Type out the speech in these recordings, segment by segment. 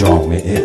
جامعه.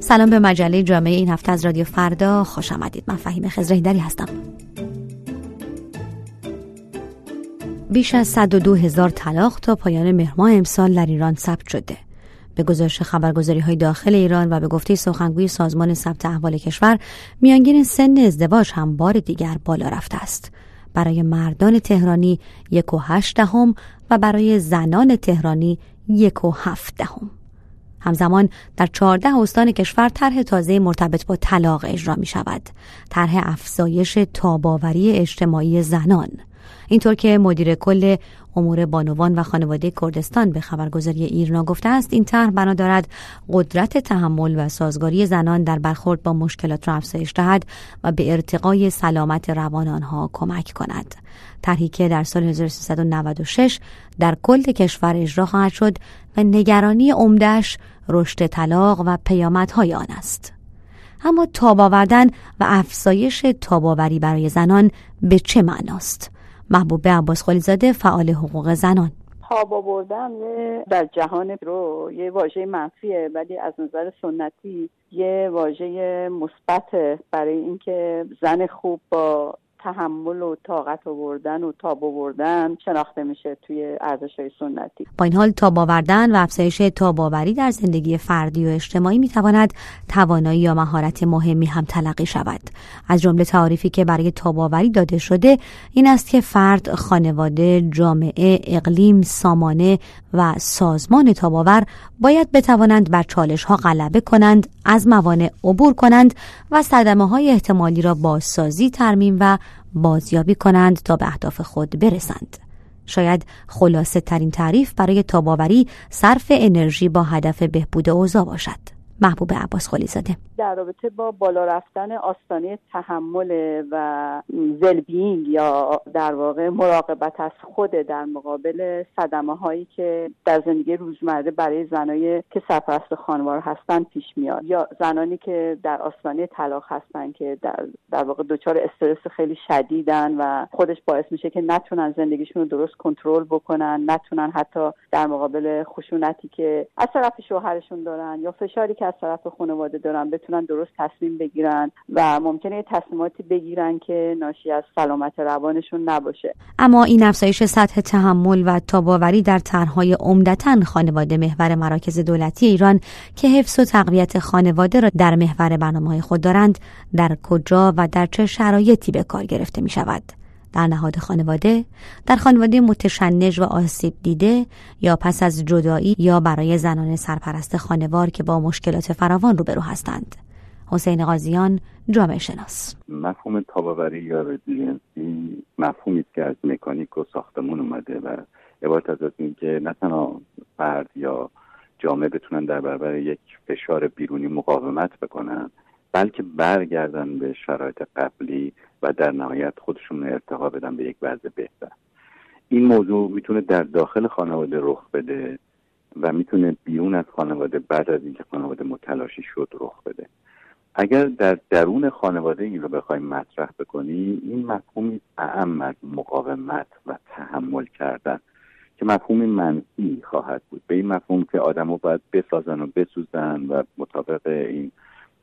سلام به مجله جامعه این هفته از رادیو فردا. خوش آمدید. من فهیم خزرهیدری هستم. بیش از 102 هزار طلاق تا پایان مهر امسال در ایران ثبت شده. به گزارش خبرگزاری های داخل ایران و به گفته سخنگوی سازمان ثبت احوال کشور میانگین سن ازدواج هم بار دیگر بالا رفته است. برای مردان تهرانی یک و هشت دهم و برای زنان تهرانی یک و هفت دهم. همزمان در چهارده استان کشور طرح تازه مرتبط با طلاق اجرا می شود طرح افزایش تاباوری اجتماعی زنان. اینطور که مدیر کل امور بانوان و خانواده کردستان به خبرگزاری ایرنا گفته است این طرح بنا دارد قدرت تحمل و سازگاری زنان در برخورد با مشکلات را افزایش دهد و به ارتقای سلامت روان آنها کمک کند. طرحی که در سال 1396 در کل کشور اجرا خواهد شد و نگرانی عمدهش رشد طلاق و پیامدهای آن است. اما تاب آوردن و افزایش تاباوری برای زنان به چه معناست؟ محبوب عباس خلیزاده فعال حقوق زنان. تاب آوردن در جهان رو یه واژه منفیه ولی از نظر سنتی یه واژه مثبت برای اینکه زن خوب با تحمل و طاقت آوردن و تاب آوردن شناخته میشه توی ارزش های سنتی. با این حال تاب آوردن و افزایش تاباوری در زندگی فردی و اجتماعی می‌تواند توانایی یا مهارت مهمی هم تلقی شود. از جمله تعاریفی که برای تاباوری داده شده این است که فرد خانواده جامعه اقلیم سامانه و سازمان تاباور باید بتوانند بر چالش ها غلبه کنند از موانع عبور کنند و صدمه های احتمالی را بازسازی ترمیم و بازیابی کنند تا به اهداف خود برسند. شاید خلاصه ترین تعریف برای تاباوری صرف انرژی با هدف بهبود اوضاع باشد. محبوب عباس خلی زاده در رابطه با بالا رفتن آستانه تحمل و زلبینگ یا در واقع مراقبت از خود در مقابل صدمه هایی که در زندگی روزمره برای زنایی که سرپرست خانوار هستن پیش میاد یا زنانی که در آستانه طلاق هستن که در, در واقع دچار استرس خیلی شدیدن و خودش باعث میشه که نتونن زندگیشون رو درست کنترل بکنن نتونن حتی در مقابل خشونتی که از طرف شوهرشون دارن یا فشاری که از طرف خانواده دارن بتونن درست تصمیم بگیرن و ممکنه تصمیماتی بگیرن که ناشی از سلامت روانشون نباشه. اما این افزایش سطح تحمل و تاباوری در طرحهای عمدتا خانواده محور مراکز دولتی ایران که حفظ و تقویت خانواده را در محور برنامه خود دارند در کجا و در چه شرایطی به کار گرفته می شود در نهاد خانواده در خانواده متشنج و آسیب دیده یا پس از جدایی یا برای زنان سرپرست خانوار که با مشکلات فراوان روبرو هستند. حسین قاضیان جامعه شناس. مفهوم تاب‌آوری یا resiliency مفهومی که از مکانیک و ساختمون اومده و عبارت از اینکه نه تنها فرد یا جامعه بتونن در برابر یک فشار بیرونی مقاومت بکنن بلکه برگردن به شرایط قبلی و در نهایت خودشون ارتقا بدن به یک وضع بهتر. این موضوع می‌تونه در داخل خانواده رخ بده و می‌تونه بیرون از خانواده بعد از اینکه خانواده متلاشی شد رخ بده. اگر در درون خانواده این رو بخوایم مطرح بکنیم این مفهومی اعم از مقاومت و تحمل کردن که مفهوم منفی خواهد بود. به این مفهوم که آدم رو باید بسازن و بسوزن و مطابق این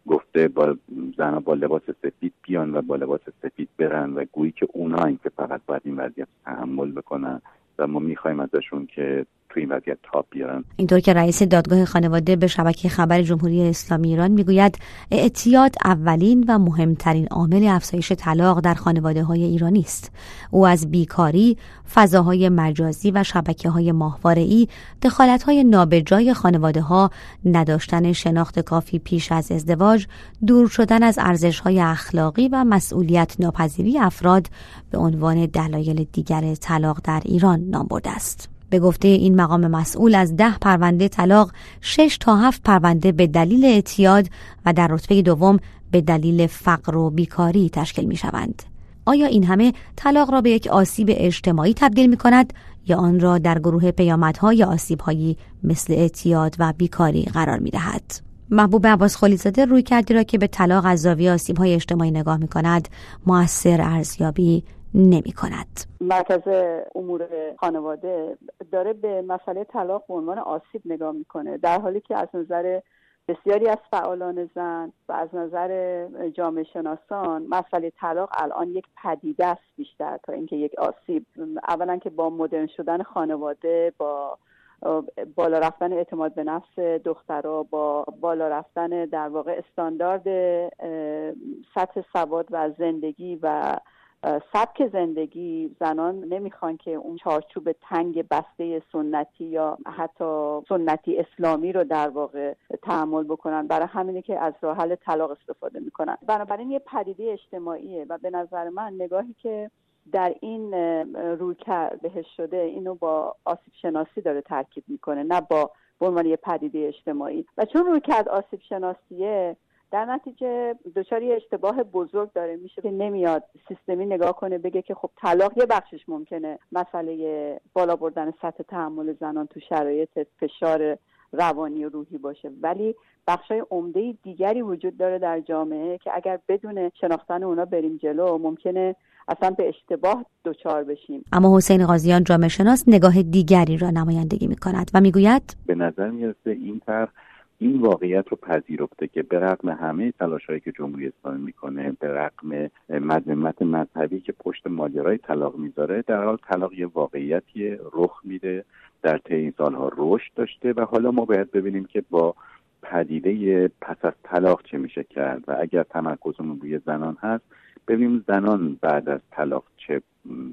گفته با زنها با لباس سفید بیان و با لباس سفید برن و گویی که اونا این که فقط باید این وضعیت تحمل بکنن و ما می‌خوایم ازشون که تو این وضعیت تاب بیارن. اینطور که رئیس دادگاه خانواده به شبکه خبر جمهوری اسلامی ایران می‌گوید اعتیاد اولین و مهمترین عامل افزایش طلاق در خانواده های ایرانی است. او از بیکاری فضاهای مجازی و شبکه های ماهواره دخالت های نابجای خانواده ها نداشتن شناخت کافی پیش از ازدواج دور شدن از ارزش های اخلاقی و مسئولیت ناپذیری افراد به عنوان دلایل دیگر طلاق در ایران نام برده است. به گفته این مقام مسئول از ده پرونده طلاق شش تا هفت پرونده به دلیل اعتیاد و در رتبه دوم به دلیل فقر و بیکاری تشکیل می شوند. آیا این همه طلاق را به یک آسیب اجتماعی تبدیل می کند یا آن را در گروه پیامدهای آسیبهایی مثل اعتیاد و بیکاری قرار می دهد؟ محبوب عباس خلیزاده روی کردی را که به طلاق از زاویه آسیبهای اجتماعی نگاه می کند موثر ارزیابی نمی کند. مرکز امور خانواده داره به مسئله طلاق به عنوان آسیب نگاه می‌کنه در حالی که از نظر بسیاری از فعالان زن و از نظر جامعه شناسان مسئله طلاق الان یک پدیده است بیشتر تا اینکه یک آسیب اولا که با مدرن شدن خانواده با بالا رفتن اعتماد به نفس دخترها با بالا رفتن در واقع استاندارد سطح سواد و زندگی و سبک زندگی زنان نمی‌خوان که اون چارچوب تنگ بسته سنتی یا حتی سنتی اسلامی رو در واقع تحمل بکنن. برای همینه که از راه حل طلاق استفاده می‌کنن. بنابراین یه پدیده اجتماعیه و به نظر من نگاهی که در این روی بهش شده اینو با آسیب شناسی داره ترکیب می‌کنه نه با به عنوان یه پدیده اجتماعی. و چون روی کرد آسیب شناسیه در نتیجه دچار اشتباه بزرگ داره. میشه که نمیاد سیستمی نگاه کنه بگه که خب طلاق یه بخشش ممکنه. مسئله بالا بردن سطح تحمل زنان تو شرایط فشار روانی و روحی باشه. ولی بخشای عمده دیگری وجود داره در جامعه که اگر بدون شناختن اونا بریم جلو ممکنه اصلا به اشتباه دچار بشیم. اما حسین قاضیان جامعه شناس نگاه دیگری را نمایندگی می کند و می‌گوید به نظر می‌رسه این طرح این واقعیت رو پذیرفته که به رغم همه تلاشهایی که جمهوری اسلامی می‌کنه به رغم مذمت مذهبی که پشت ماجرای طلاق می‌ذاره در حال طلاق یه واقعیتی رخ میده در طی این سالها رشد داشته و حالا ما باید ببینیم که با پدیده پس از طلاق چه میشه کرد و اگر تمرکزمون روی زنان هست ببینیم زنان بعد از طلاق چه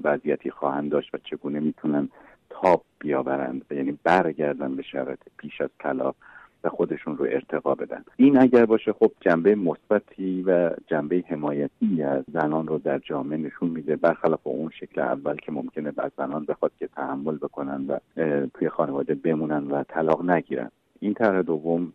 وضعیتی خواهند داشت و چگونه می‌تونن تاب بیاورند یعنی برگردن به شرایط پیش از طلاق. و خودشون رو ارتقا بدن. این اگر باشه خب جنبه مثبتی و جنبه حمایتی از زنان رو در جامعه نشون میده. برخلاف اون شکل اول که ممکنه بعد زنان بخواد که تحمل بکنن و توی خانواده بمونن و طلاق نگیرن. این طرح دوم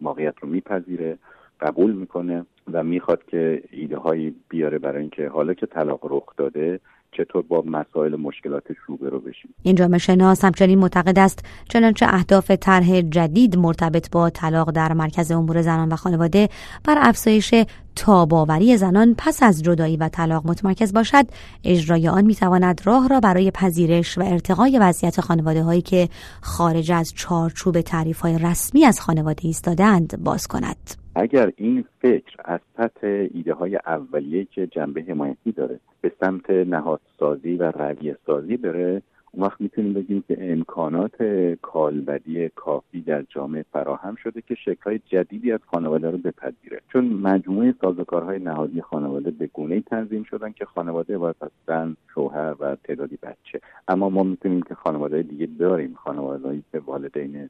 موقعیت رو میپذیره قبول می‌کنه و می‌خواد که ایده هایی بیاره برای اینکه حالا که طلاق رخ داده چطور با مسائل مشکلاتش روبرو بشیم. این جامعه شناس همچنین معتقد است چنانچه اهداف طرح جدید مرتبط با طلاق در مرکز امور زنان و خانواده بر افزایش تاباوری زنان پس از جدایی و طلاق متمرکز باشد اجرای آن می‌تواند راه را برای پذیرش و ارتقای وضعیت خانواده هایی که خارج از چارچوب تعریف های رسمی از خانواده ایستادند باز کند. اگر این فکر از سطح ایده های اولیه که جنبه حمایتی داره به سمت نهادسازی و رویه سازی بره اون وقت می‌تونیم بگیم که امکانات کالبدی کافی در جامعه فراهم شده که شکلهای جدیدی از خانواده رو بپذیره. چون مجموعه سازوکارهای نهادی خانواده به گونه تنظیم شدن که خانواده باید از زن شوهر و تعدادی بچه. اما ما می‌تونیم که خانواده دیگه داریم خانوادهایی که والدین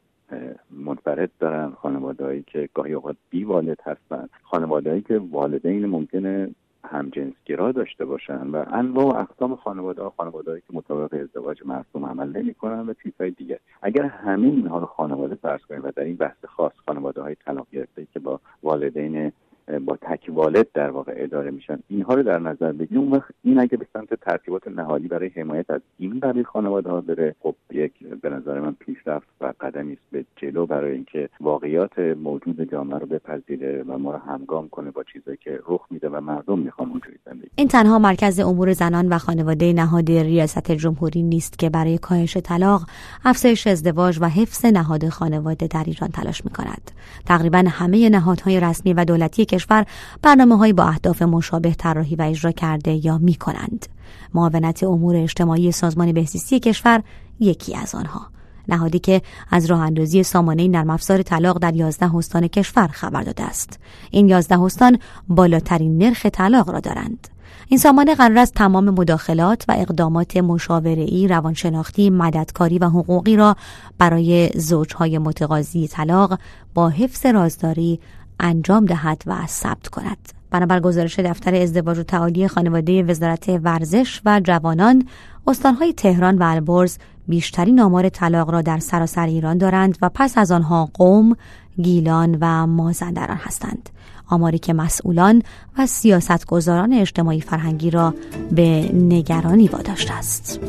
منفرد دارن خانوادهایی که گاهی اوقات بی والد هستن. خانوادهایی که والدین ممکنه همجنسگرا داشته باشن و انواع و اقسام خانواده ها خانواده که مطابق ازدواج مرسوم عمل نمی کنن و چیزهای دیگر اگر همه اینها رو خانواده فرض کنیم و در این بحث خاص خانواده های طلاق گرفته که با والدین با تک والد در واقع اداره میشن. اینها رو در نظر بگیریم. اون وقت این اگه به سمت ترتیبات نهادی برای حمایت از این برای خانواده ها بره خب یک به نظر من پیشرفت و قدمی است به جلو برای اینکه واقعیات موجود جامعه رو بپذیره و ما رو همگام کنه با چیزایی که رخ میده و مردم می‌خوان اونجوری زندگی این تنها مرکز امور زنان و خانواده نهاد ریاست جمهوری نیست که برای کاهش طلاق افزایش ازدواج و حفظ نهاد خانواده در ایران تلاش می‌کند. تقریبا همه نهادهای رسمی و دولتی برنامه های با اهداف مشابه طراحی و اجرا کرده یا می کنند. معاونت امور اجتماعی سازمان بهزیستی کشور یکی از آنها. نهادی که از راه اندازی سامانه نرم افزار طلاق در یازده استان کشور خبر داده است. این یازده استان بالاترین نرخ طلاق را دارند. این سامانه قرار است تمام مداخلات و اقدامات مشاوره‌ای، روانشناختی، مددکاری و حقوقی را برای زوجهای متقاضی طلاق با حفظ رازداری انجام دهد و ثبت کند. بنابر گزارش دفتر ازدواج و تعالی خانواده وزارت ورزش و جوانان استانهای تهران و البرز بیشترین آمار طلاق را در سراسر ایران دارند و پس از آنها قوم، گیلان و مازندران هستند. آماری که مسئولان و سیاستگزاران اجتماعی فرهنگی را به نگرانی واداشته است.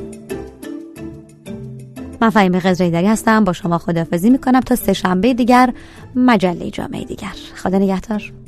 من فهیم قزرهیدری هستم با شما خدافزی می‌کنم تا سه شنبه دیگر مجله جامعه دیگر. خدا نگهدار.